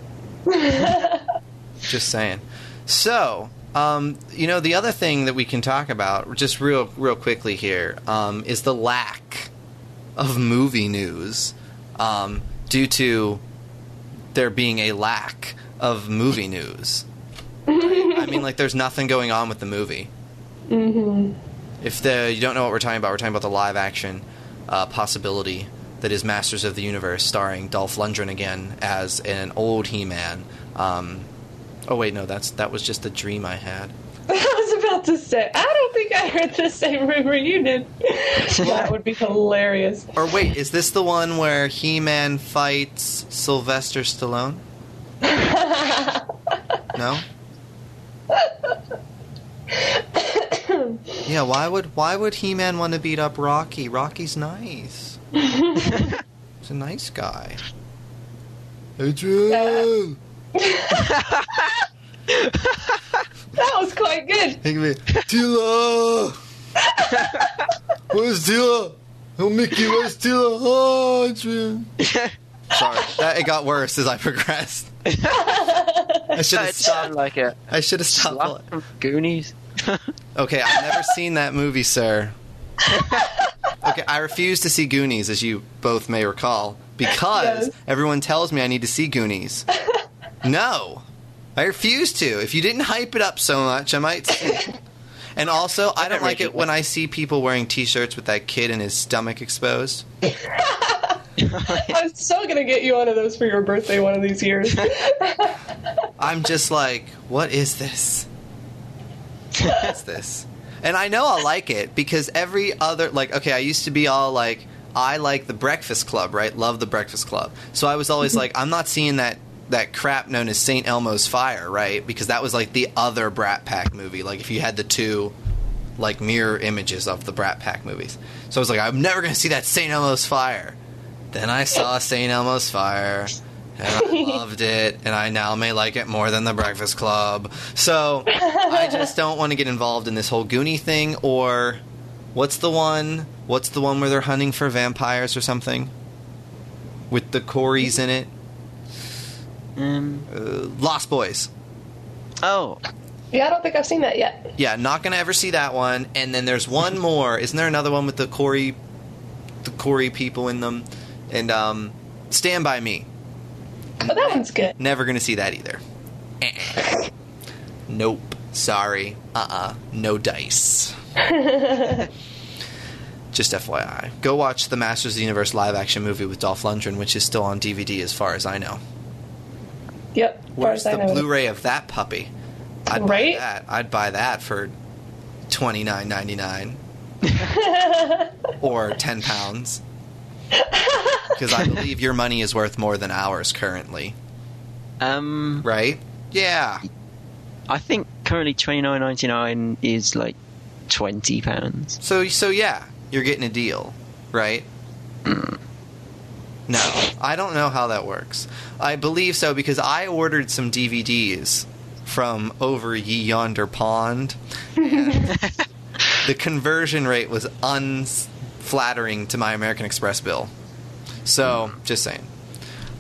Just saying. So, um, you know, the other thing that we can talk about, just real, real quickly here, um, is the lack of movie news um, due to there being a lack of movie news. I mean, like, there's nothing going on with the movie. Mm-hmm. If the you don't know what we're talking about, we're talking about the live action uh, possibility that is Masters of the Universe, starring Dolph Lundgren again as an old He-Man. Um, oh wait, no, that's that was just a dream I had. I was about to say, I don't think I heard the same rumor you did. that would be hilarious. Or wait, is this the one where He-Man fights Sylvester Stallone? no. Yeah, why would why would He-Man want to beat up Rocky? Rocky's nice. He's a nice guy. Adrian. That was quite good. Hey, me, Teela. Where's Teela? Oh, Mickey, where's Teela? Oh, Adrian. Sorry, that it got worse as I progressed. I should have sounded like a I should have stopped. slap from Goonies. Okay, I've never seen that movie, sir. Okay, I refuse to see Goonies, as you both may recall, because Yes. everyone tells me I need to see Goonies. No, I refuse to. If you didn't hype it up so much, I might. And also, I don't like it when I see people wearing T-shirts with that kid and his stomach exposed. I was so gonna get you one of those for your birthday one of these years. I'm just like, what is this? What's this? And I know I'll like it because every other like okay, I used to be all like I like the Breakfast Club, right? Love the Breakfast Club. So I was always mm-hmm. like I'm not seeing that that crap known as St. Elmo's Fire, right? Because that was like the other Brat Pack movie. Like if you had the two like mirror images of the Brat Pack movies. So I was like I'm never going to see that St. Elmo's Fire. Then I saw St. Elmo's Fire, and I loved it, and I now may like it more than The Breakfast Club. So I just don't want to get involved in this whole Goonie thing, or what's the one? What's the one where they're hunting for vampires or something? With the Corys in it? Um, Uh, Lost Boys. oh, yeah, I don't think I've seen that yet. Yeah, not gonna ever see that one. And then there's one more. Isn't there another one with the Corey, the Corey people in them? And um, Stand by Me. But that one's good. Never gonna see that either. Eh-eh. nope. Sorry. Uh uh No dice. Just FYI. Go watch the Masters of the Universe live action movie with Dolph Lundgren, which is still on DVD as far as I know. Yep. Where's the. Blu ray of that puppy? I'd Right? buy that. I'd buy that for twenty nine ninety nine. or 10 pounds. Because I believe your money is worth more than ours currently, um, right? Yeah. I think currently twenty nine ninety nine is like twenty pounds. So so yeah, you're getting a deal, right? No, I don't know how that works. I believe so because I ordered some DVDs from over ye yonder pond. And the conversion rate was unflattering to my American Express bill. So, just saying.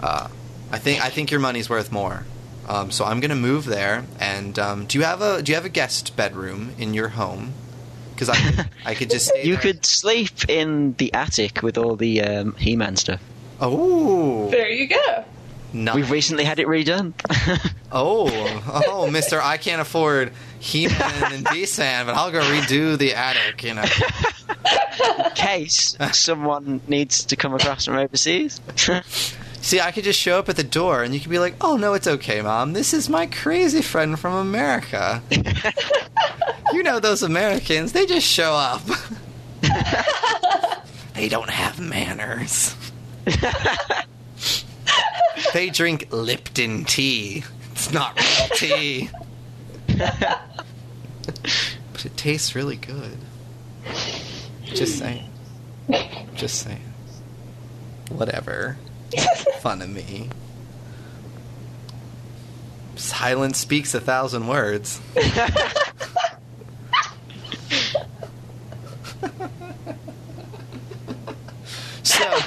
Uh, I think I think your money's worth more. Um, so I'm gonna move there. And um, do you have a do you have a guest bedroom in your home? because I I could just stay You there. could sleep in the attic with all the um, He-Man stuff. Oh, There you go. nice. We've recently had it redone. Oh, oh, Mister, I can't afford He-Man and Beast-Man, but I'll go redo the attic. You know. in case someone needs to come across from overseas. See, I could just show up at the door, and you could be like, "Oh no, it's okay, mom. This is my crazy friend from America." you know those Americans? They just show up. they don't have manners. they drink Lipton tea. It's not real tea. but it tastes really good. Just saying. Just saying. Whatever. Fun of me. Silence speaks a thousand words. so,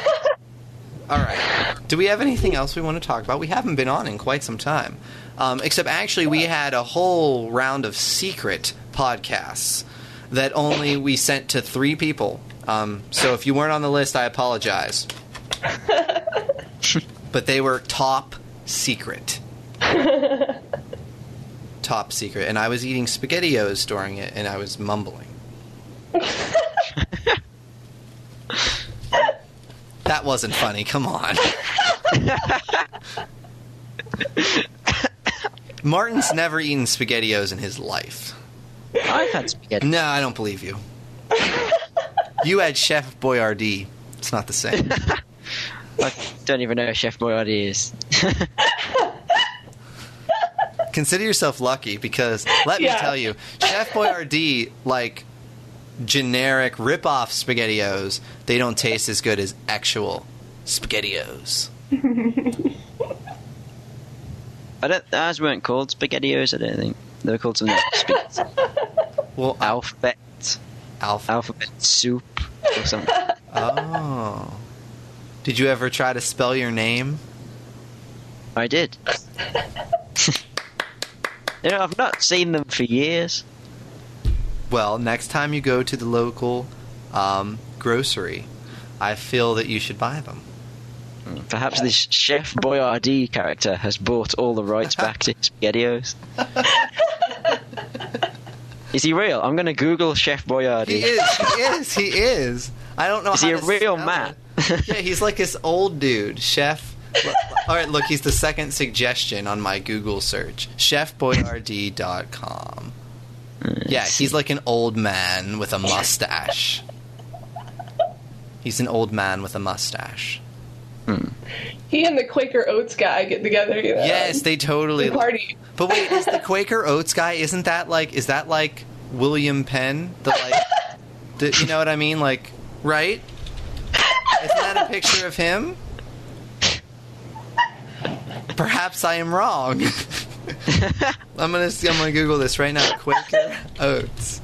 all right. Do we have anything else we want to talk about? We haven't been on in quite some time. Um, except, actually, we had a whole round of secret podcasts that only we sent to three people. Um, so, if you weren't on the list, I apologize. but they were top secret. top secret. And I was eating SpaghettiOs during it, and I was mumbling. that wasn't funny. Come on. Martin's never eaten SpaghettiOs in his life. I've had spaghetti. No, I don't believe you. You had Chef Boyardee. It's not the same. I don't even know who Chef Boyardee is. Consider yourself lucky because let me tell you, Chef Boyardee, like generic rip-off SpaghettiOs, they don't taste as good as actual SpaghettiOs. I don't. Ours weren't called SpaghettiOs. I don't think they were called something. Like spag- Well, alphabet, Alpha. alphabet soup, or something. Oh. Did you ever try to spell your name? I did. you know, I've not seen them for years. Well, next time you go to the local um, grocery, I feel that you should buy them. Perhaps this Chef Boyardee character has bought all the rights back to SpaghettiOs. Is he real? I'm going to Google Chef Boyardee. He is. He is. He is. I don't know. Is he a real man? it. yeah, he's like this old dude, chef. All right, look, he's the second suggestion on my Google search. ChefBoyardee.com. Yeah, he's like an old man with a mustache. He's an old man with a mustache. Hmm. He and the Quaker Oats guy get together. You know, Yes, they totally. the party. But wait, is the Quaker Oats guy? Isn't that like? Is that like William Penn? The like, the, you know what I mean? Like, right? Isn't that a picture of him? Perhaps I am wrong. I'm gonna see. I'm gonna Google this right now. Quaker Oats.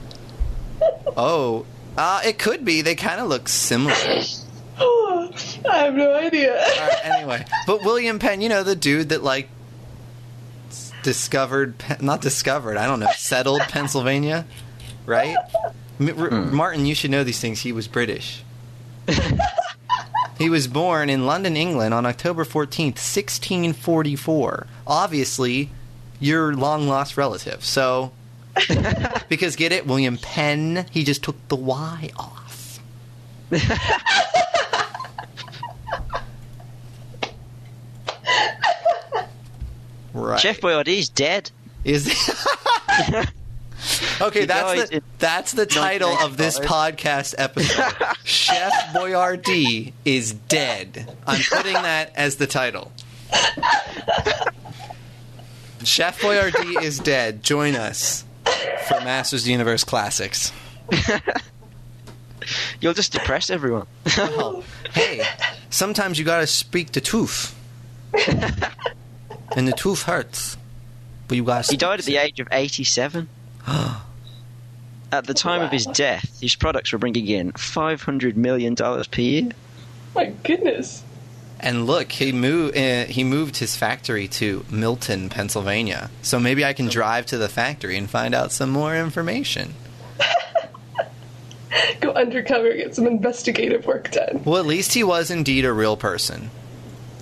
Oh, uh, it could be. They kind of look similar. I have no idea. All right, anyway, but William Penn, you know the dude that like discovered, not discovered, I don't know, settled Pennsylvania, right? M- R- Martin, you should know these things. He was British. he was born in London, England, on October fourteenth, sixteen forty-four. Obviously, your long lost relative. So, because get it, William Penn, he just took the Y off. Right. Chef Boyardee's dead. Is Okay, He that's the that's the title of this podcast episode. Chef Boyardee is dead. I'm putting that as the title. Chef Boyardee is dead. Join us for Masters of the Universe Classics. You'll just depress everyone. Oh, hey, sometimes you gotta speak the truth. and the truth hurts. But you gotta He died at the age of 87. At the time of his death, his products were bringing in $500 million per year. My goodness. And look, he moved. Uh, he moved his factory to Milton, Pennsylvania. So maybe I can drive to the factory and find out some more information. Go undercover, get some investigative work done. Well, at least he was indeed a real person.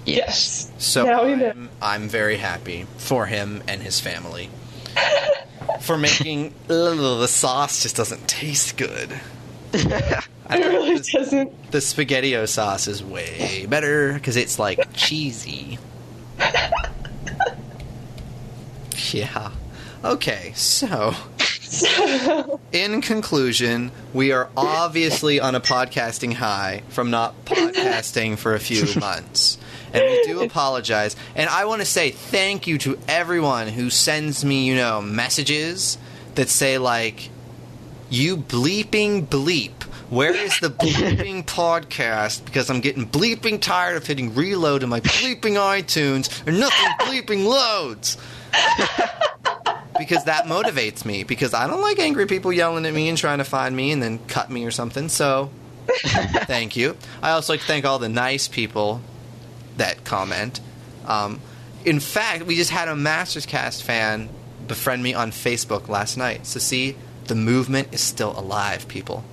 Yes. So. I'm, I'm very happy for him and his family. for making ugh, the sauce just doesn't taste good. It really doesn't. The spaghettio sauce is way better because it's like cheesy. yeah. Okay, so in conclusion, we are obviously on a podcasting high from not podcasting for a few months. And we do apologize. And I want to say thank you to everyone who sends me, you know, messages that say, like, you bleeping bleep. Where is the bleeping podcast? Because I'm getting bleeping tired of hitting reload in my bleeping iTunes and nothing bleeping loads. because that motivates me. Because I don't like angry people yelling at me and trying to find me and then cut me or something. So, thank you. I also like to thank all the nice people that comment. Um, in fact, we just had a Masters Cast fan befriend me on Facebook last night. So, see, the movement is still alive, people.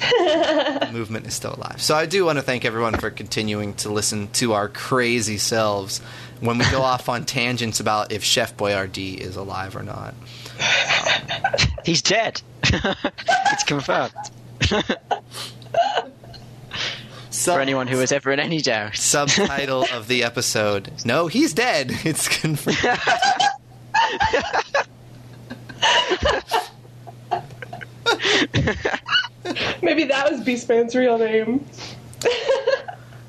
the movement is still alive. So, I do want to thank everyone for continuing to listen to our crazy selves when we go off on tangents about if Chef Boyardee is alive or not. He's dead. it's confirmed. So, For anyone who was ever in any doubt. subtitle of the episode: No, he's dead. It's confirmed. Maybe that was Beastman's real name.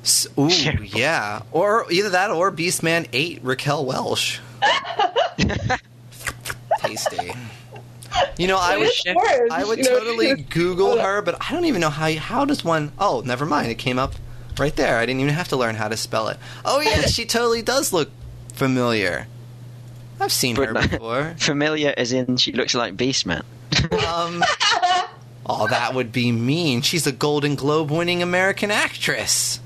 S- Ooh, yeah. Or either that or Beastman ate Raquel Welch. Tasty. You know, I would orange, I would you know, totally Google her, but I don't even know how how does one Oh, never mind. It came up right there. I didn't even have to learn how to spell it. Oh yeah, she totally does look familiar. I've seen her But- before. Familiar as in she looks like Beastman. Um Oh, that would be mean. She's a Golden Globe winning American actress.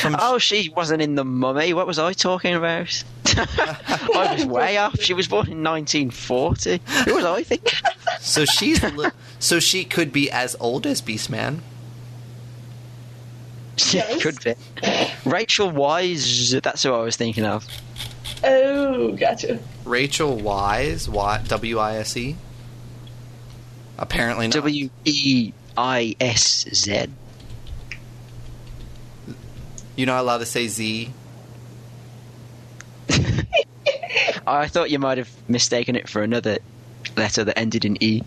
From Oh, she wasn't in the mummy. What was I talking about? I was way off. She was born in 1940. Who was I thinking? So she's a li- so she could be as old as Beastman. Yes. Could be. Rachel Wise. That's who I was thinking of. Oh, gotcha. Rachel Wise, W I S E. Apparently not. W E I S Z. You're not allowed to say Z. I thought you might have mistaken it for another letter that ended in E.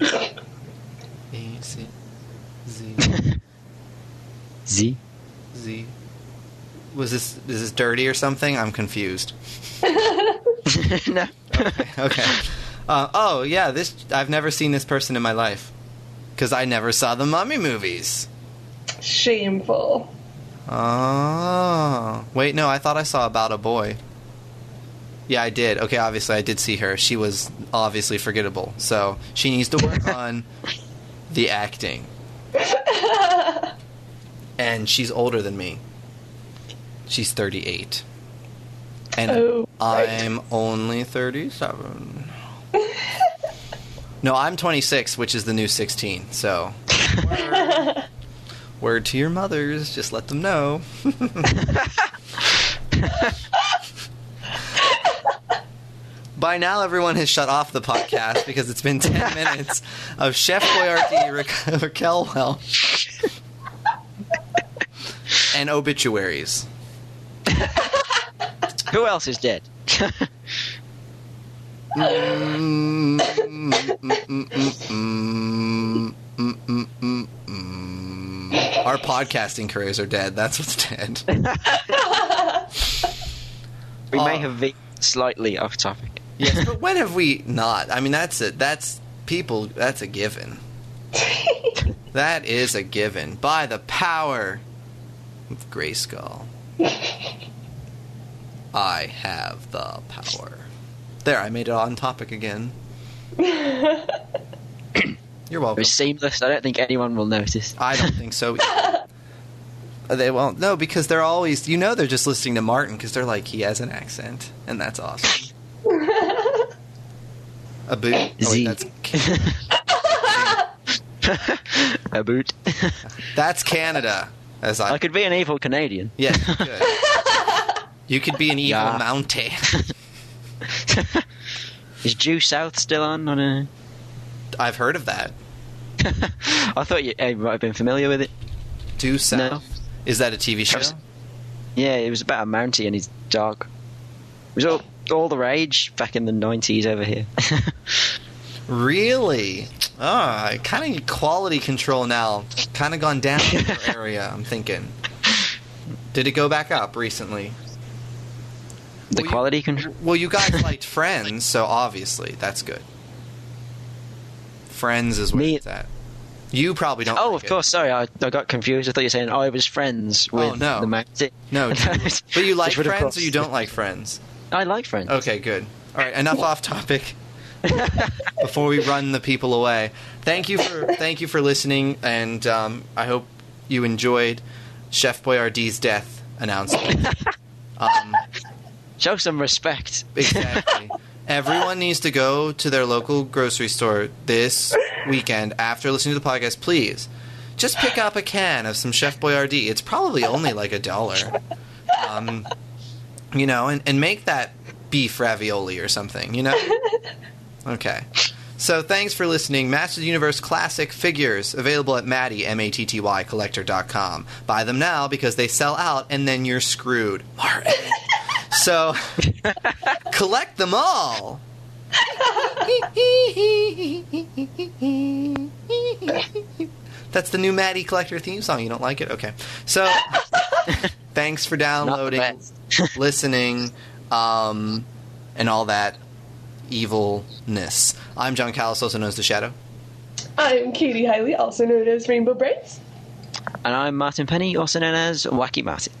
E C Z Z. Z. Was this is this dirty or something? I'm confused. no. Okay. Uh, oh yeah, this I've never seen this person in my life because I never saw the Mummy movies. Shameful. Oh. Wait, no, I thought I saw About a Boy. Yeah, I did. Okay, obviously I did see her. She was obviously forgettable. So she needs to work on the acting. And she's older than me. She's 38. And Oh, right. I'm only 37. no, I'm 26, which is the new 16. So word, word to your mothers, just let them know. By now, everyone has shut off the podcast because it's been 10 minutes of Chef Boyardee, Ra- Raquel Welch, and obituaries. Who else is dead? Our podcasting careers are dead. That's what's dead. we uh, may have been slightly off topic. yes, but when have we not? I mean, that's it. That's people. That's a given. that is a given. By the power of Grayskull. I have the power. There, I made it on topic again. You're It welcome. was seamless. I don't think anyone will notice. I don't think so. they won't. No, because they're always. You know, they're just listening to Martin because they're like, he has an accent, and that's awesome. A boot. Oh, wait, that's a boot. That's Canada. As I, I could be an evil Canadian. yeah, you could. You could be an evil Yeah. Mountie. Is Due South still on? on a... I've heard of that. I thought you, you might have been familiar with it. Due South. No. Is that a TV show? Travis- Yeah, it was about a Mountie and his dog. It was all, oh. all the rage back in the 90s over here. Really? Ah, kind of quality control now. Kind of gone down in your area. I'm thinking. Did it go back up recently? the Well, you- quality control. Well, you guys liked Friends, so obviously that's good. Friends is where Me- it's at. You probably don't. Oh, like of it. course. Sorry, I, I got confused. I thought you were saying I was friends with Oh, no. the Mountie. No, but you like Which would, of Friends or you don't like Friends? I like Friends. Okay, good. All right, enough off topic. Before we run the people away, thank you for thank you for listening, and um, I hope you enjoyed Chef Boyardee's death announcement. Um, Show some respect. exactly. Everyone needs to go to their local grocery store this weekend after listening to the podcast. Please, just pick up a can of some Chef Boyardee. It's probably only like a dollar. Um, you know, and, and make that beef ravioli or something. You know. Okay. So thanks for listening. Masters of the Universe Classic figures available at Matty, M-A-T-T-Y, collector.com. Buy them now because they sell out and then you're screwed. Martin. so collect them all. That's the new Matty Collector theme song. You don't like it? Okay. So thanks for downloading, listening, um, and all that evilness. I'm Jon Kallis, also known as The Shadow. I'm Katy Hiley, also known as Rainbow Brite. And I'm Martin Penny, also known as Wacky Martin.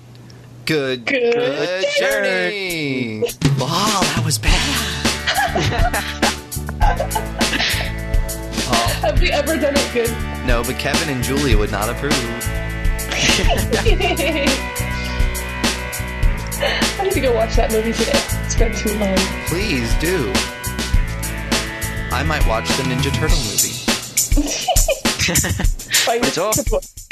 Good, Good good journey. Wow, that was bad. Oh. Have we ever done it good? No, but Kevin and Julia would not approve. I need to go watch that movie today. It's been too long. Please do. I might watch the Ninja Turtle movie. It's off. support.